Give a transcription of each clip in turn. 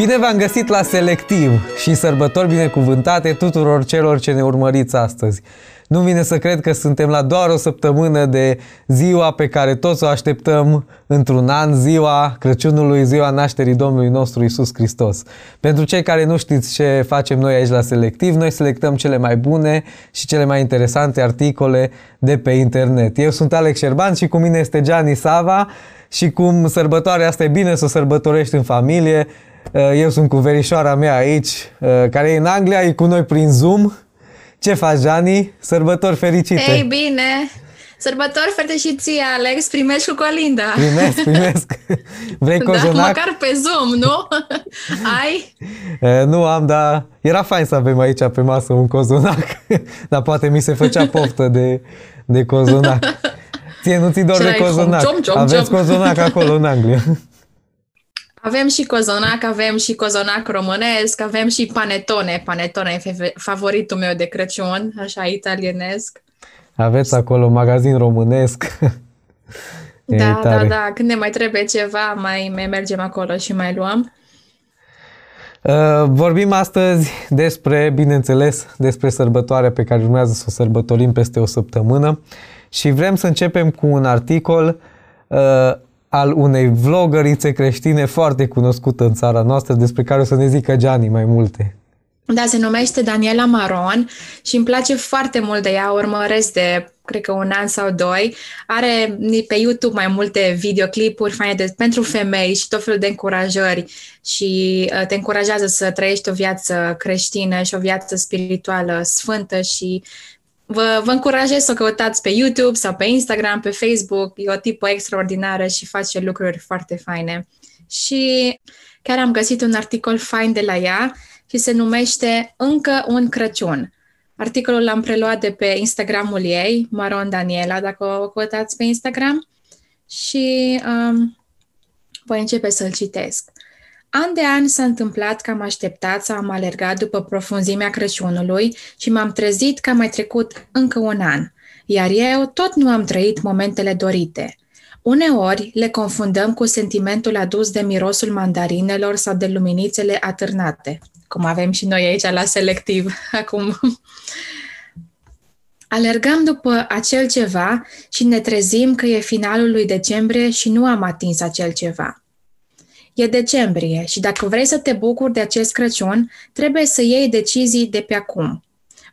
Bine v-am găsit la Selectiv și sărbători binecuvântate tuturor celor ce ne urmăriți astăzi. Nu vine să cred că suntem la doar o săptămână de ziua pe care toți o așteptăm într-un an, ziua Crăciunului, ziua nașterii Domnului nostru Isus Hristos. Pentru cei care nu știți ce facem noi aici la Selectiv, noi selectăm cele mai bune și cele mai interesante articole de pe internet. Eu sunt Alex Șerban și cu mine este Gianni Sava și cum sărbătoarea asta e bine să o sărbătorești în familie, eu sunt cu verișoara mea aici, care e în Anglia, e cu noi prin Zoom. Ce faci, Jani? Sărbători fericite! Ei, bine! Sărbători fericite ție, Alex, primești cu colinda. Primesc, primesc. Vrei da, cozonac? Da, măcar pe Zoom, nu? Ai? E, nu am, dar era fain să avem aici pe masă un cozonac. dar poate mi se făcea poftă de, de cozonac. Ție nu ți dor de cozonac. Ciom, ciom, Aveți ciom. cozonac acolo în Anglia. Avem și cozonac, avem și cozonac românesc, avem și panetone. Panetone e favoritul meu de Crăciun, așa italienesc. Aveți acolo magazin românesc. da, da, da. Când ne mai trebuie ceva, mai, mai mergem acolo și mai luăm. Uh, vorbim astăzi despre, bineînțeles, despre sărbătoarea pe care urmează să o sărbătorim peste o săptămână și vrem să începem cu un articol uh, al unei vlogărițe creștine foarte cunoscută în țara noastră, despre care o să ne zică Gianni mai multe. Da, se numește Daniela Maron și îmi place foarte mult de ea, urmăresc de, cred că un an sau doi. Are pe YouTube mai multe videoclipuri faine de, pentru femei și tot felul de încurajări și uh, te încurajează să trăiești o viață creștină și o viață spirituală sfântă și Vă, vă încurajez să o căutați pe YouTube sau pe Instagram, pe Facebook. E o tipă extraordinară și face lucruri foarte faine. Și chiar am găsit un articol fain de la ea și se numește Încă un Crăciun. Articolul l-am preluat de pe Instagramul ei, Maron Daniela, dacă o căutați pe Instagram. Și um, voi începe să-l citesc. An de an s-a întâmplat că am așteptat sau am alergat după profunzimea Crăciunului și m-am trezit că a mai trecut încă un an, iar eu tot nu am trăit momentele dorite. Uneori le confundăm cu sentimentul adus de mirosul mandarinelor sau de luminițele atârnate, cum avem și noi aici la selectiv acum. Alergăm după acel ceva și ne trezim că e finalul lui decembrie și nu am atins acel ceva. E decembrie și dacă vrei să te bucuri de acest Crăciun, trebuie să iei decizii de pe acum.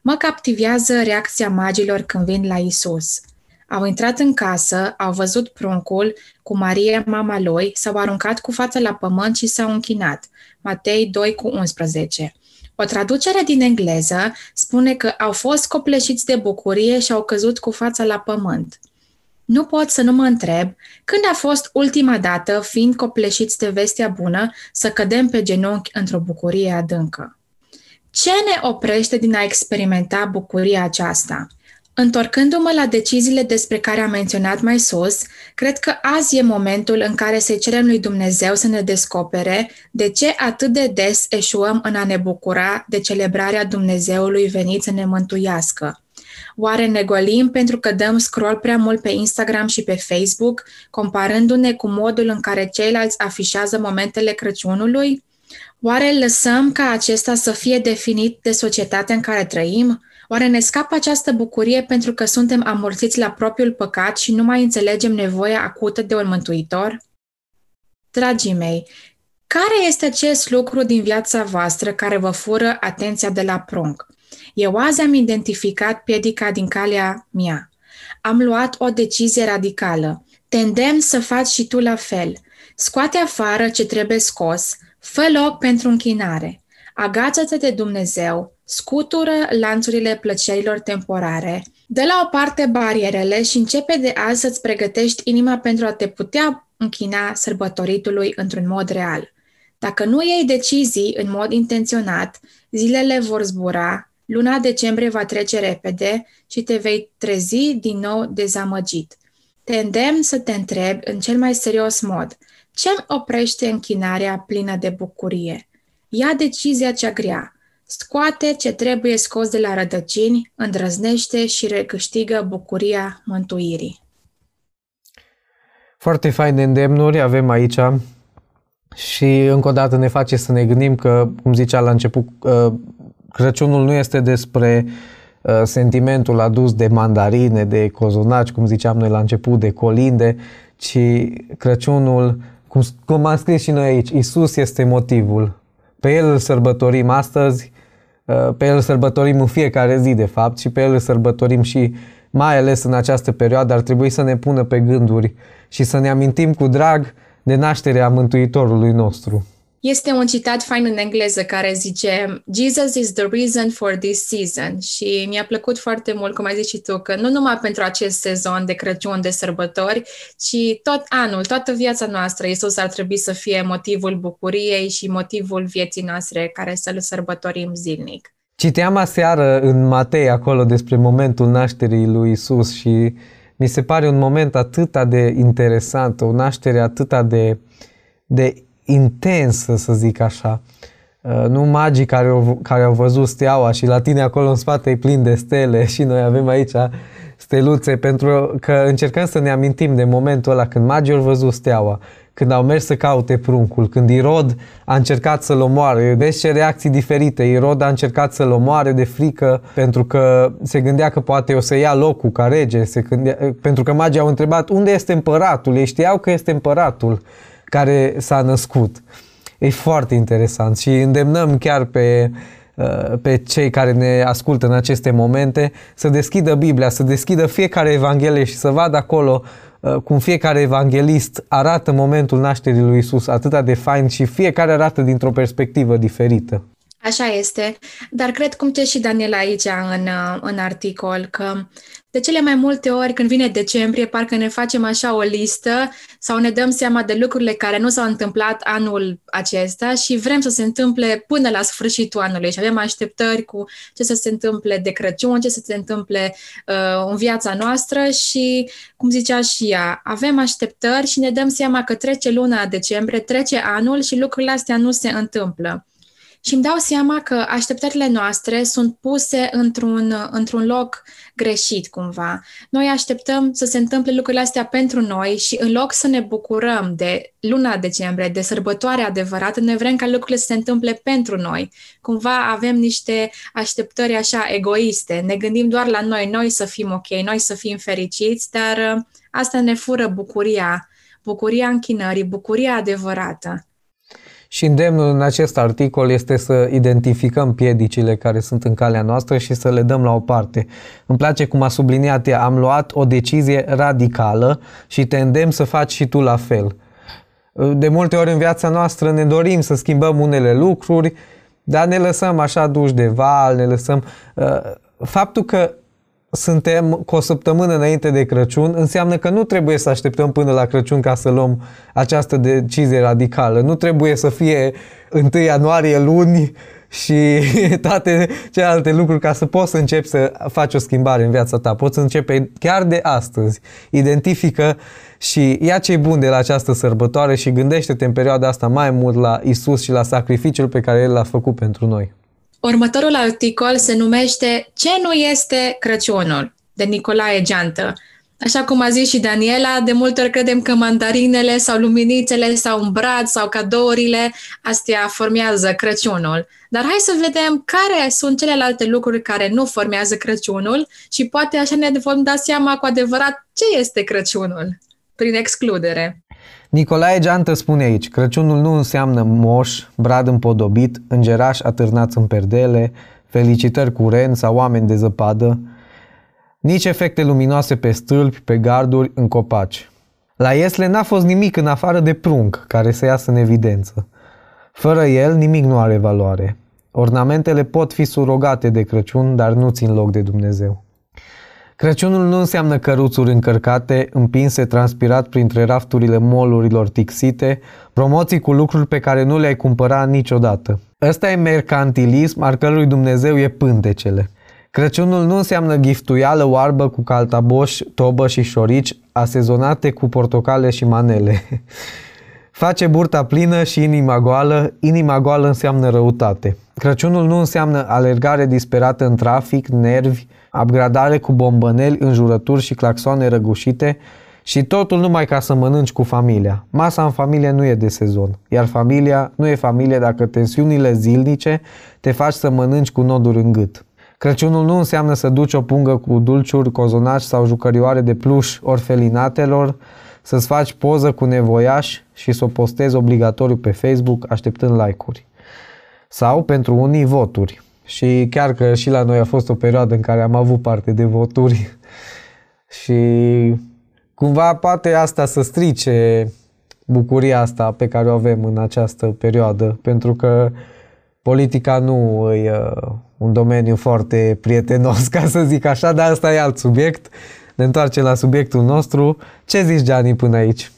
Mă captivează reacția magilor când vin la Isus. Au intrat în casă, au văzut pruncul cu Maria, mama lui, s-au aruncat cu fața la pământ și s-au închinat. Matei 2 cu 11. O traducere din engleză spune că au fost copleșiți de bucurie și au căzut cu fața la pământ. Nu pot să nu mă întreb când a fost ultima dată, fiind copleșiți de vestea bună, să cădem pe genunchi într-o bucurie adâncă. Ce ne oprește din a experimenta bucuria aceasta? Întorcându-mă la deciziile despre care am menționat mai sus, cred că azi e momentul în care să cerem lui Dumnezeu să ne descopere de ce atât de des eșuăm în a ne bucura de celebrarea Dumnezeului venit să ne mântuiască. Oare ne golim pentru că dăm scroll prea mult pe Instagram și pe Facebook, comparându-ne cu modul în care ceilalți afișează momentele Crăciunului? Oare lăsăm ca acesta să fie definit de societatea în care trăim? Oare ne scapă această bucurie pentru că suntem amorțiți la propriul păcat și nu mai înțelegem nevoia acută de un mântuitor? Dragii mei, care este acest lucru din viața voastră care vă fură atenția de la prunc? Eu azi am identificat piedica din calea mea. Am luat o decizie radicală. Te îndemn să faci și tu la fel. Scoate afară ce trebuie scos, fă loc pentru închinare. Agață-te de Dumnezeu, scutură lanțurile plăcerilor temporare, dă la o parte barierele și începe de azi să-ți pregătești inima pentru a te putea închina sărbătoritului într-un mod real. Dacă nu iei decizii în mod intenționat, zilele vor zbura, Luna decembrie va trece repede și te vei trezi din nou dezamăgit. Te îndemn să te întrebi în cel mai serios mod, ce îmi oprește închinarea plină de bucurie? Ia decizia cea grea. Scoate ce trebuie scos de la rădăcini, îndrăznește și recâștigă bucuria mântuirii. Foarte faine îndemnuri avem aici Și încă o dată ne face să ne gândim că, cum zicea la început, uh, Crăciunul nu este despre uh, sentimentul adus de mandarine, de cozonaci, cum ziceam noi la început, de colinde, ci Crăciunul, cum, cum am scris și noi aici, Isus este motivul. Pe El îl sărbătorim astăzi, uh, pe El îl sărbătorim în fiecare zi, de fapt, și pe El îl sărbătorim și mai ales în această perioadă ar trebui să ne pună pe gânduri și să ne amintim cu drag de nașterea Mântuitorului nostru. Este un citat fain în engleză care zice Jesus is the reason for this season și mi-a plăcut foarte mult, cum ai zis și tu, că nu numai pentru acest sezon de Crăciun, de sărbători, ci tot anul, toată viața noastră, Iisus ar trebui să fie motivul bucuriei și motivul vieții noastre care să-L sărbătorim zilnic. Citeam aseară în Matei acolo despre momentul nașterii lui Isus și mi se pare un moment atât de interesant, o naștere atât de, de intensă, să zic așa. Uh, nu magii care au, care au văzut steaua și la tine acolo în spate e plin de stele și noi avem aici steluțe pentru că încercăm să ne amintim de momentul ăla când magii au văzut steaua, când au mers să caute pruncul, când Irod a încercat să-l omoare. Vezi ce reacții diferite. Irod a încercat să-l omoare de frică pentru că se gândea că poate o să ia locul ca rege, se gândea, pentru că magii au întrebat unde este împăratul. Ei știau că este împăratul care s-a născut. E foarte interesant și îndemnăm chiar pe, uh, pe cei care ne ascultă în aceste momente să deschidă Biblia, să deschidă fiecare Evanghelie și să vadă acolo uh, cum fiecare evanghelist arată momentul nașterii lui Isus atât de fain și fiecare arată dintr-o perspectivă diferită. Așa este, dar cred cum ce și Daniel aici în, uh, în articol, că de cele mai multe ori când vine decembrie, parcă ne facem așa o listă sau ne dăm seama de lucrurile care nu s-au întâmplat anul acesta și vrem să se întâmple până la sfârșitul anului și avem așteptări cu ce să se întâmple de Crăciun, ce să se întâmple uh, în viața noastră și, cum zicea și ea, avem așteptări și ne dăm seama că trece luna decembrie, trece anul și lucrurile astea nu se întâmplă. Și îmi dau seama că așteptările noastre sunt puse într-un, într-un loc greșit cumva. Noi așteptăm să se întâmple lucrurile astea pentru noi și în loc să ne bucurăm de luna decembrie, de sărbătoare adevărată, ne vrem ca lucrurile să se întâmple pentru noi. Cumva avem niște așteptări așa egoiste, ne gândim doar la noi, noi să fim ok, noi să fim fericiți, dar uh, asta ne fură bucuria, bucuria închinării, bucuria adevărată. Și îndemnul în acest articol este să identificăm piedicile care sunt în calea noastră și să le dăm la o parte. Îmi place cum a subliniat ea, am luat o decizie radicală și te îndemn să faci și tu la fel. De multe ori în viața noastră ne dorim să schimbăm unele lucruri, dar ne lăsăm așa duși de val, ne lăsăm... Uh, faptul că suntem cu o săptămână înainte de Crăciun, înseamnă că nu trebuie să așteptăm până la Crăciun ca să luăm această decizie radicală. Nu trebuie să fie 1 ianuarie luni și toate celelalte lucruri ca să poți să începi să faci o schimbare în viața ta. Poți începe chiar de astăzi. Identifică și ia ce bun de la această sărbătoare și gândește-te în perioada asta mai mult la Isus și la sacrificiul pe care El l-a făcut pentru noi. Următorul articol se numește Ce nu este Crăciunul? de Nicolae Geantă. Așa cum a zis și Daniela, de multe ori credem că mandarinele sau luminițele sau un brad sau cadourile, astea formează Crăciunul. Dar hai să vedem care sunt celelalte lucruri care nu formează Crăciunul și poate așa ne vom da seama cu adevărat ce este Crăciunul, prin excludere. Nicolae Geantă spune aici, Crăciunul nu înseamnă moș, brad împodobit, îngeraș atârnați în perdele, felicitări cu ren sau oameni de zăpadă, nici efecte luminoase pe stâlpi, pe garduri, în copaci. La Iesle n-a fost nimic în afară de prunc care să iasă în evidență. Fără el, nimic nu are valoare. Ornamentele pot fi surogate de Crăciun, dar nu țin loc de Dumnezeu. Crăciunul nu înseamnă căruțuri încărcate, împinse transpirat printre rafturile molurilor tixite, promoții cu lucruri pe care nu le-ai cumpăra niciodată. Ăsta e mercantilism al cărui Dumnezeu e pântecele. Crăciunul nu înseamnă giftuială oarbă cu caltaboș, tobă și șorici, asezonate cu portocale și manele. Face burta plină și inima goală, inima goală înseamnă răutate. Crăciunul nu înseamnă alergare disperată în trafic, nervi, upgradare cu bombăneli, înjurături și claxoane răgușite, Și totul numai ca să mănânci cu familia. Masa în familie nu e de sezon, iar familia nu e familie dacă tensiunile zilnice te faci să mănânci cu noduri în gât. Crăciunul nu înseamnă să duci o pungă cu dulciuri, cozonaci sau jucărioare de pluș orfelinatelor, să-ți faci poză cu nevoiași și să o postezi obligatoriu pe Facebook așteptând like-uri. Sau, pentru unii, voturi. Și chiar că și la noi a fost o perioadă în care am avut parte de voturi și cumva poate asta să strice bucuria asta pe care o avem în această perioadă, pentru că politica nu e uh, un domeniu foarte prietenos, ca să zic așa, dar asta e alt subiect. Ne întoarcem la subiectul nostru. Ce zici, Gianni, până aici?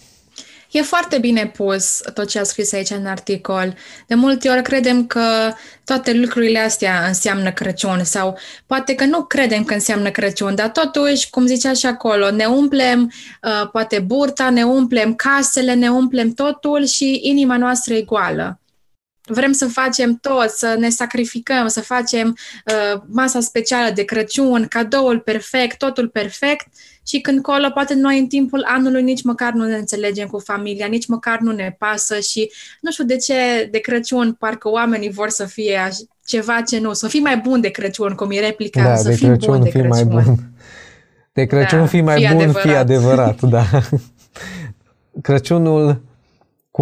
E foarte bine pus tot ce a scris aici în articol. De multe ori credem că toate lucrurile astea înseamnă Crăciun sau poate că nu credem că înseamnă Crăciun, dar totuși, cum zicea și acolo, ne umplem uh, poate burta, ne umplem casele, ne umplem totul și inima noastră e goală. Vrem să facem tot, să ne sacrificăm, să facem uh, masa specială de Crăciun, cadoul perfect, totul perfect și când colo, poate noi în timpul anului nici măcar nu ne înțelegem cu familia, nici măcar nu ne pasă și nu știu de ce de Crăciun parcă oamenii vor să fie ceva ce nu, să fii mai bun de Crăciun, cum e replica, da, să de fii Crăciun, bun de fii Crăciun. Mai bun. De Crăciun Da, fii mai fii bun, adevărat. fii adevărat, da. Crăciunul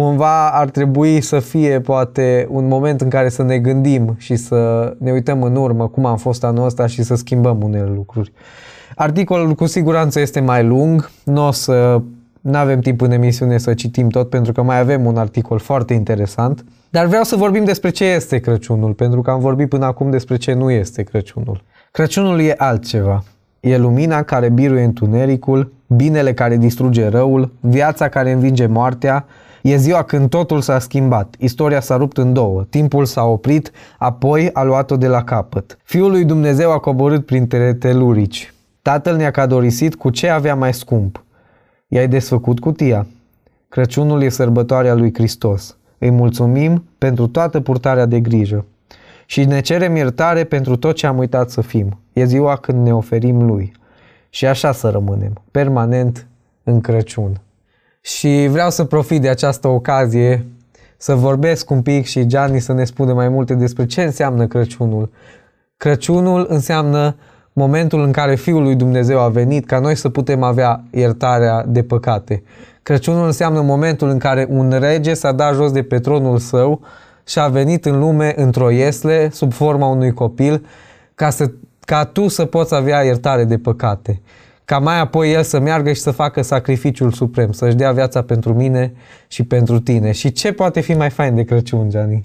cumva ar trebui să fie poate un moment în care să ne gândim și să ne uităm în urmă cum am fost anul ăsta și să schimbăm unele lucruri. Articolul cu siguranță este mai lung, nu o să nu avem timp în emisiune să citim tot pentru că mai avem un articol foarte interesant, dar vreau să vorbim despre ce este Crăciunul, pentru că am vorbit până acum despre ce nu este Crăciunul. Crăciunul e altceva. E lumina care biruie întunericul, binele care distruge răul, viața care învinge moartea, E ziua când totul s-a schimbat, istoria s-a rupt în două, timpul s-a oprit, apoi a luat-o de la capăt. Fiul lui Dumnezeu a coborât printre telurici. Tatăl ne-a cadorisit cu ce avea mai scump. I-ai desfăcut cutia. Crăciunul e sărbătoarea lui Hristos. Îi mulțumim pentru toată purtarea de grijă. Și ne cerem iertare pentru tot ce am uitat să fim. E ziua când ne oferim lui. Și așa să rămânem, permanent în Crăciun. Și vreau să profit de această ocazie să vorbesc un pic și Gianni să ne spună mai multe despre ce înseamnă Crăciunul. Crăciunul înseamnă momentul în care Fiul lui Dumnezeu a venit ca noi să putem avea iertarea de păcate. Crăciunul înseamnă momentul în care un rege s-a dat jos de pe tronul său și a venit în lume într-o iesle sub forma unui copil ca, să, ca tu să poți avea iertare de păcate ca mai apoi el să meargă și să facă sacrificiul suprem, să-și dea viața pentru mine și pentru tine. Și ce poate fi mai fain de Crăciun, Gianni?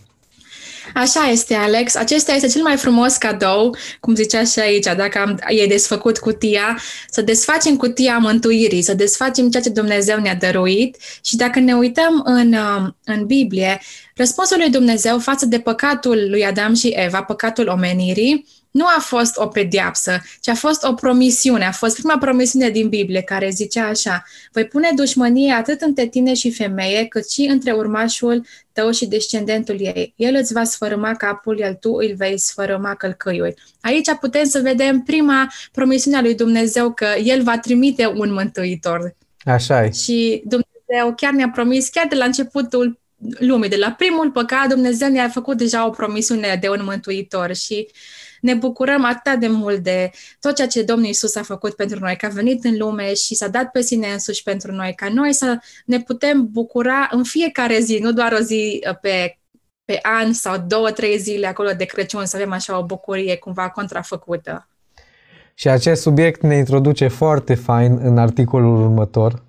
Așa este, Alex. Acesta este cel mai frumos cadou, cum zicea și aici, dacă am, e desfăcut cutia, să desfacem cutia mântuirii, să desfacem ceea ce Dumnezeu ne-a dăruit și dacă ne uităm în, um, în Biblie, răspunsul lui Dumnezeu față de păcatul lui Adam și Eva, păcatul omenirii, nu a fost o pediapsă, ci a fost o promisiune. A fost prima promisiune din Biblie care zicea așa, voi pune dușmănie atât între tine și femeie, cât și între urmașul tău și descendentul ei. El îți va sfărâma capul, iar tu îl vei sfărâma călcâiul. Aici putem să vedem prima promisiune a lui Dumnezeu că El va trimite un mântuitor. Așa e. Și Dumnezeu chiar ne-a promis, chiar de la începutul lumii, de la primul păcat, Dumnezeu ne-a făcut deja o promisiune de un mântuitor și ne bucurăm atât de mult de tot ceea ce Domnul Isus a făcut pentru noi, că a venit în lume și s-a dat pe sine însuși pentru noi, ca noi să ne putem bucura în fiecare zi, nu doar o zi uh, pe, pe an sau două, trei zile acolo de Crăciun, să avem așa o bucurie cumva contrafăcută. Și acest subiect ne introduce foarte fain în articolul următor,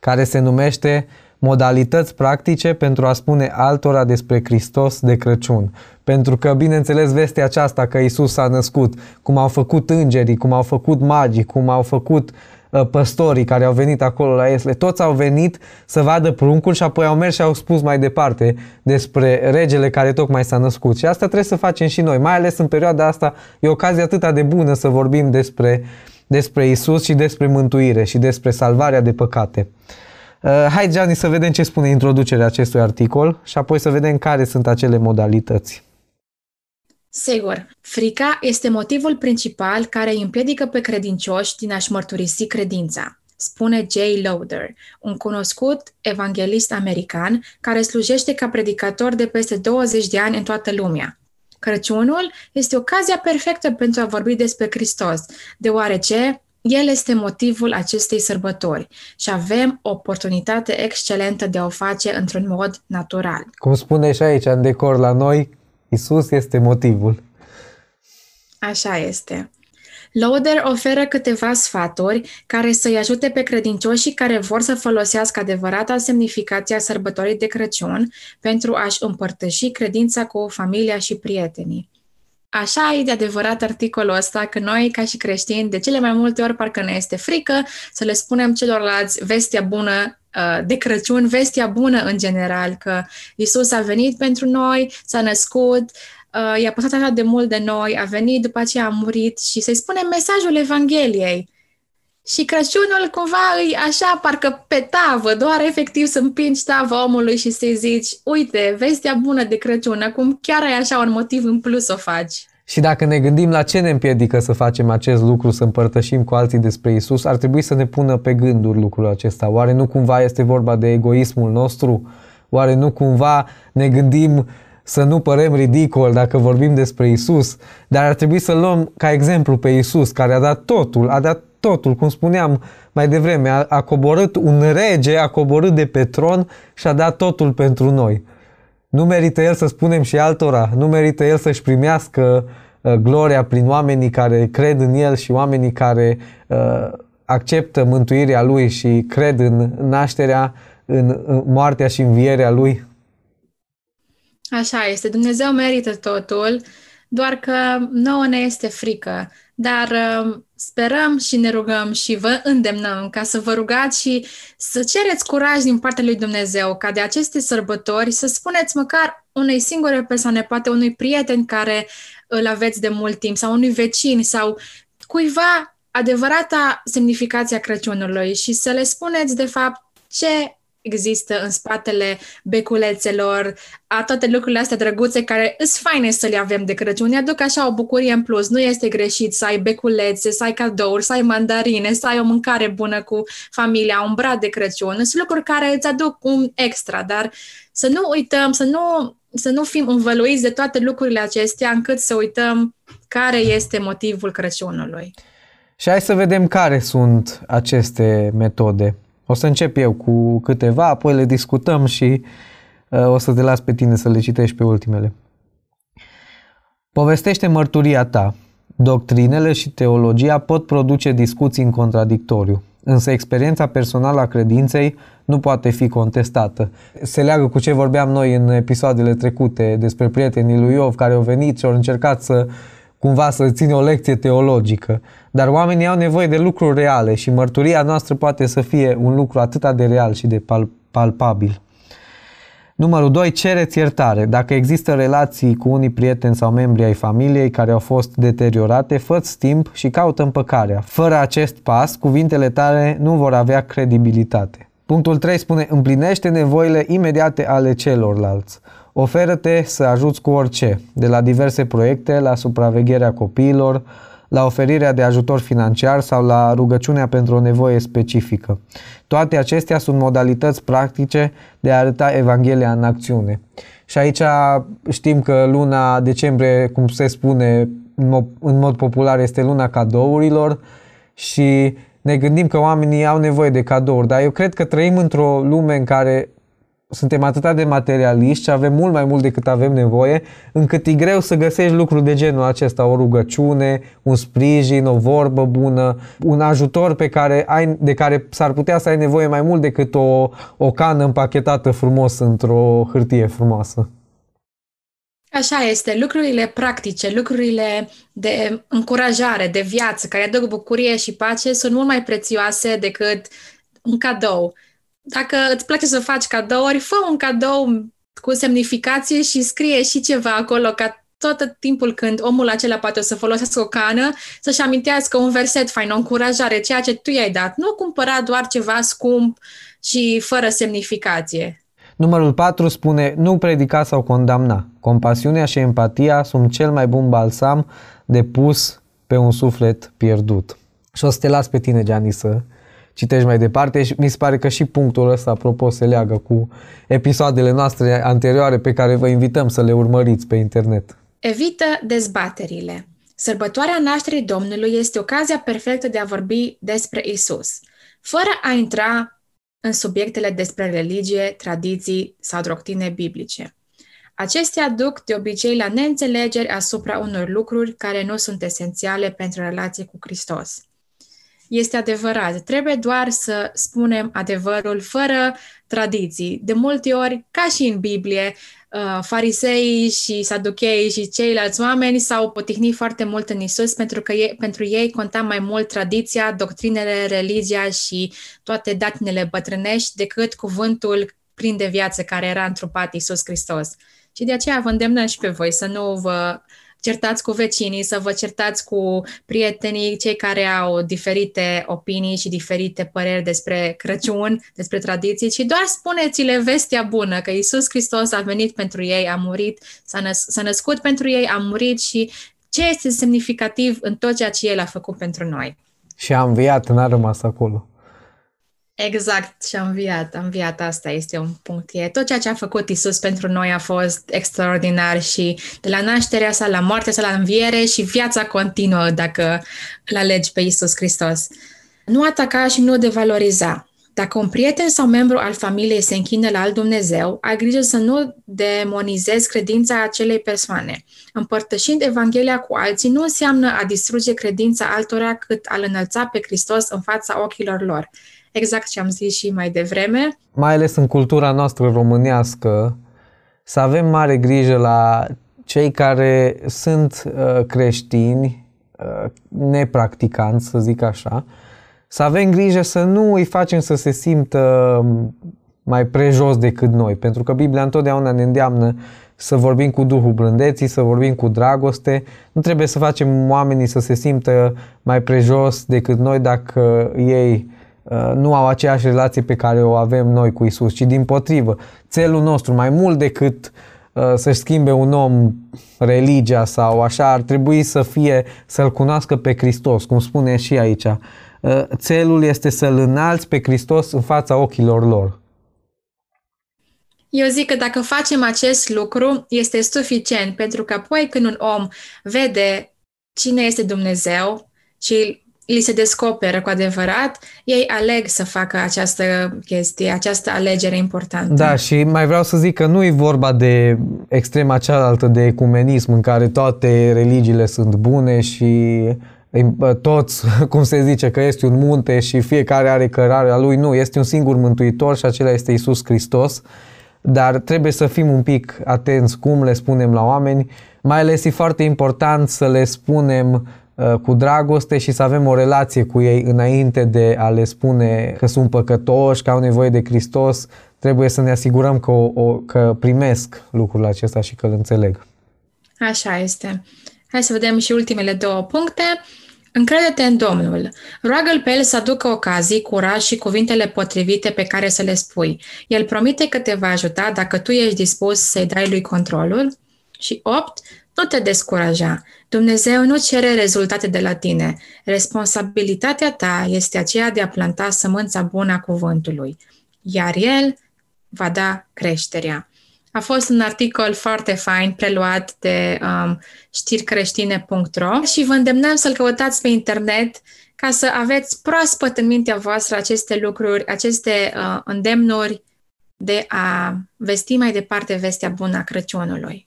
care se numește modalități practice pentru a spune altora despre Hristos de Crăciun. Pentru că, bineînțeles, vestea aceasta că Isus s-a născut, cum au făcut îngerii, cum au făcut magii, cum au făcut uh, păstorii care au venit acolo la Esle, toți au venit să vadă pruncul și apoi au mers și au spus mai departe despre regele care tocmai s-a născut. Și asta trebuie să facem și noi, mai ales în perioada asta e ocazia atât de bună să vorbim despre, despre Isus și despre mântuire și despre salvarea de păcate. Uh, hai, Gianni, să vedem ce spune introducerea acestui articol și apoi să vedem care sunt acele modalități. Sigur, frica este motivul principal care îi împiedică pe credincioși din a-și mărturisi credința. spune Jay Loader, un cunoscut evanghelist american care slujește ca predicator de peste 20 de ani în toată lumea. Crăciunul este ocazia perfectă pentru a vorbi despre Hristos, deoarece el este motivul acestei sărbători și avem o oportunitate excelentă de a o face într-un mod natural. Cum spune și aici în decor la noi, Isus este motivul. Așa este. Lauder oferă câteva sfaturi care să-i ajute pe credincioșii care vor să folosească adevărata semnificație a sărbătorii de Crăciun pentru a-și împărtăși credința cu familia și prietenii. Așa e de adevărat articolul ăsta că noi, ca și creștini, de cele mai multe ori parcă ne este frică să le spunem celorlalți vestea bună uh, de Crăciun, vestea bună în general, că Isus a venit pentru noi, s-a născut, uh, i-a păsat așa de mult de noi, a venit, după aceea a murit și să-i spunem mesajul Evangheliei. Și Crăciunul cumva îi așa, parcă pe tavă, doar efectiv să împingi tava omului și să-i zici, uite, vestea bună de Crăciun, acum chiar ai așa un motiv în plus să o faci. Și dacă ne gândim la ce ne împiedică să facem acest lucru, să împărtășim cu alții despre Isus, ar trebui să ne pună pe gânduri lucrul acesta. Oare nu cumva este vorba de egoismul nostru? Oare nu cumva ne gândim să nu părem ridicol dacă vorbim despre Isus, dar ar trebui să luăm ca exemplu pe Isus, care a dat totul, a dat totul, cum spuneam mai devreme, a, a coborât un rege, a coborât de pe tron și a dat totul pentru noi. Nu merită el să spunem și altora, nu merită el să-și primească uh, gloria prin oamenii care cred în el și oamenii care uh, acceptă mântuirea lui și cred în nașterea, în, în moartea și învierea lui. Așa este, Dumnezeu merită totul, doar că nouă ne este frică. Dar uh, sperăm și ne rugăm și vă îndemnăm ca să vă rugați și să cereți curaj din partea lui Dumnezeu ca de aceste sărbători să spuneți măcar unei singure persoane, poate unui prieten care îl aveți de mult timp sau unui vecin sau cuiva adevărata semnificația Crăciunului și să le spuneți de fapt ce există în spatele beculețelor, a toate lucrurile astea drăguțe care îs faine să le avem de Crăciun, ne aduc așa o bucurie în plus. Nu este greșit să ai beculețe, să ai cadouri, să ai mandarine, să ai o mâncare bună cu familia, un brad de Crăciun. Sunt lucruri care îți aduc un extra, dar să nu uităm, să nu, să nu fim învăluiți de toate lucrurile acestea încât să uităm care este motivul Crăciunului. Și hai să vedem care sunt aceste metode. O să încep eu cu câteva, apoi le discutăm și uh, o să te las pe tine să le citești pe ultimele. Povestește mărturia ta. Doctrinele și teologia pot produce discuții în contradictoriu, însă experiența personală a credinței nu poate fi contestată. Se leagă cu ce vorbeam noi în episoadele trecute despre prietenii lui Iov care au venit și au încercat să cumva să ține o lecție teologică. Dar oamenii au nevoie de lucruri reale și mărturia noastră poate să fie un lucru atât de real și de pal- palpabil. Numărul 2. Cereți iertare. Dacă există relații cu unii prieteni sau membri ai familiei care au fost deteriorate, fă timp și caută împăcarea. Fără acest pas, cuvintele tale nu vor avea credibilitate. Punctul 3 spune, împlinește nevoile imediate ale celorlalți. Oferă-te să ajuți cu orice, de la diverse proiecte, la supravegherea copiilor, la oferirea de ajutor financiar sau la rugăciunea pentru o nevoie specifică. Toate acestea sunt modalități practice de a arăta Evanghelia în acțiune. Și aici știm că luna decembrie, cum se spune în mod popular, este luna cadourilor și ne gândim că oamenii au nevoie de cadouri, dar eu cred că trăim într-o lume în care suntem atât de materialiști și avem mult mai mult decât avem nevoie, încât e greu să găsești lucruri de genul acesta, o rugăciune, un sprijin, o vorbă bună, un ajutor pe care ai, de care s-ar putea să ai nevoie mai mult decât o, o cană împachetată frumos într-o hârtie frumoasă. Așa este, lucrurile practice, lucrurile de încurajare, de viață, care aduc bucurie și pace, sunt mult mai prețioase decât un cadou dacă îți place să faci cadouri, fă un cadou cu semnificație și scrie și ceva acolo ca tot timpul când omul acela poate să folosească o cană, să-și amintească un verset fain, o încurajare, ceea ce tu i-ai dat. Nu cumpăra doar ceva scump și fără semnificație. Numărul 4 spune, nu predica sau condamna. Compasiunea și empatia sunt cel mai bun balsam de pus pe un suflet pierdut. Și o să te las pe tine, Gianni, să citești mai departe și mi se pare că și punctul ăsta, apropo, se leagă cu episoadele noastre anterioare pe care vă invităm să le urmăriți pe internet. Evită dezbaterile. Sărbătoarea nașterii Domnului este ocazia perfectă de a vorbi despre Isus, fără a intra în subiectele despre religie, tradiții sau doctrine biblice. Acestea duc de obicei la neînțelegeri asupra unor lucruri care nu sunt esențiale pentru relație cu Hristos. Este adevărat, trebuie doar să spunem adevărul fără tradiții. De multe ori, ca și în Biblie, uh, farisei și saduchei și ceilalți oameni s-au potihnit foarte mult în Isus pentru că ei, pentru ei conta mai mult tradiția, doctrinele, religia și toate datinele bătrânești decât cuvântul plin de viață care era întrupat Isus Hristos. Și de aceea vă îndemnăm și pe voi să nu vă certați cu vecinii, să vă certați cu prietenii, cei care au diferite opinii și diferite păreri despre Crăciun, despre tradiții, ci doar spuneți-le vestea bună, că Isus Hristos a venit pentru ei, a murit, s-a, năs- s-a născut pentru ei, a murit și ce este semnificativ în tot ceea ce El a făcut pentru noi. Și a înviat, n-a rămas acolo. Exact, și a înviat, a înviat, asta este un punct. E tot ceea ce a făcut Isus pentru noi a fost extraordinar și de la nașterea sa, la moartea sa, la înviere și viața continuă dacă îl alegi pe Isus Hristos. Nu ataca și nu devaloriza. Dacă un prieten sau membru al familiei se închină la alt Dumnezeu, ai grijă să nu demonizezi credința acelei persoane. Împărtășind Evanghelia cu alții nu înseamnă a distruge credința altora cât a-L înălța pe Hristos în fața ochilor lor exact ce am zis și mai devreme. Mai ales în cultura noastră românească, să avem mare grijă la cei care sunt uh, creștini, uh, nepracticanți, să zic așa, să avem grijă să nu îi facem să se simtă mai prejos decât noi, pentru că Biblia întotdeauna ne îndeamnă să vorbim cu Duhul blândeții, să vorbim cu dragoste. Nu trebuie să facem oamenii să se simtă mai prejos decât noi dacă ei Uh, nu au aceeași relație pe care o avem noi cu Isus, ci din potrivă. Țelul nostru, mai mult decât uh, să-și schimbe un om religia sau așa, ar trebui să fie să-L cunoască pe Hristos, cum spune și aici. Uh, țelul este să-L înalți pe Hristos în fața ochilor lor. Eu zic că dacă facem acest lucru, este suficient, pentru că apoi când un om vede cine este Dumnezeu și li se descoperă cu adevărat, ei aleg să facă această chestie, această alegere importantă. Da, și mai vreau să zic că nu e vorba de extrema cealaltă de ecumenism în care toate religiile sunt bune și toți, cum se zice, că este un munte și fiecare are cărarea lui. Nu, este un singur mântuitor și acela este Isus Hristos. Dar trebuie să fim un pic atenți cum le spunem la oameni. Mai ales e foarte important să le spunem Uh, cu dragoste și să avem o relație cu ei înainte de a le spune că sunt păcătoși, că au nevoie de Hristos. Trebuie să ne asigurăm că, o, o, că primesc lucrul acesta și că îl înțeleg. Așa este. Hai să vedem și ultimele două puncte. Încrede-te în Domnul. Roagă-L pe El să aducă ocazii, curaj și cuvintele potrivite pe care să le spui. El promite că te va ajuta dacă tu ești dispus să-i dai lui controlul. Și 8. Nu te descuraja. Dumnezeu nu cere rezultate de la tine. Responsabilitatea ta este aceea de a planta sămânța bună a cuvântului, iar El va da creșterea. A fost un articol foarte fain preluat de um, știricreștine.ro și vă îndemnăm să-l căutați pe internet ca să aveți proaspăt în mintea voastră aceste lucruri, aceste uh, îndemnuri de a vesti mai departe vestea bună a Crăciunului.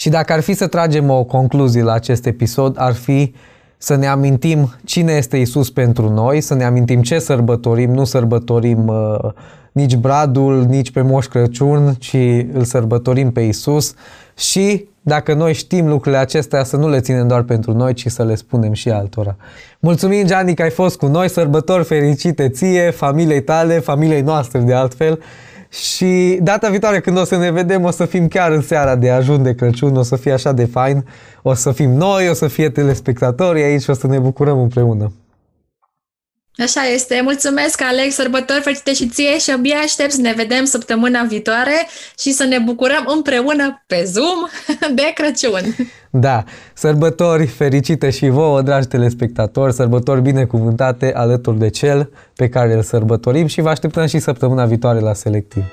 Și dacă ar fi să tragem o concluzie la acest episod, ar fi să ne amintim cine este Isus pentru noi, să ne amintim ce sărbătorim, nu sărbătorim uh, nici Bradul, nici pe Moș Crăciun, ci îl sărbătorim pe Isus și dacă noi știm lucrurile acestea, să nu le ținem doar pentru noi, ci să le spunem și altora. Mulțumim, Gianni, că ai fost cu noi, sărbători fericite ție, familiei tale, familiei noastre de altfel și data viitoare când o să ne vedem, o să fim chiar în seara de ajun de Crăciun, o să fie așa de fain, o să fim noi, o să fie telespectatorii aici și o să ne bucurăm împreună. Așa este. Mulțumesc, Alex, sărbători fericite și ție și abia aștept să ne vedem săptămâna viitoare și să ne bucurăm împreună pe Zoom de Crăciun. Da, sărbători fericite și vouă, dragi telespectatori, sărbători binecuvântate alături de cel pe care îl sărbătorim și vă așteptăm și săptămâna viitoare la Selectiv.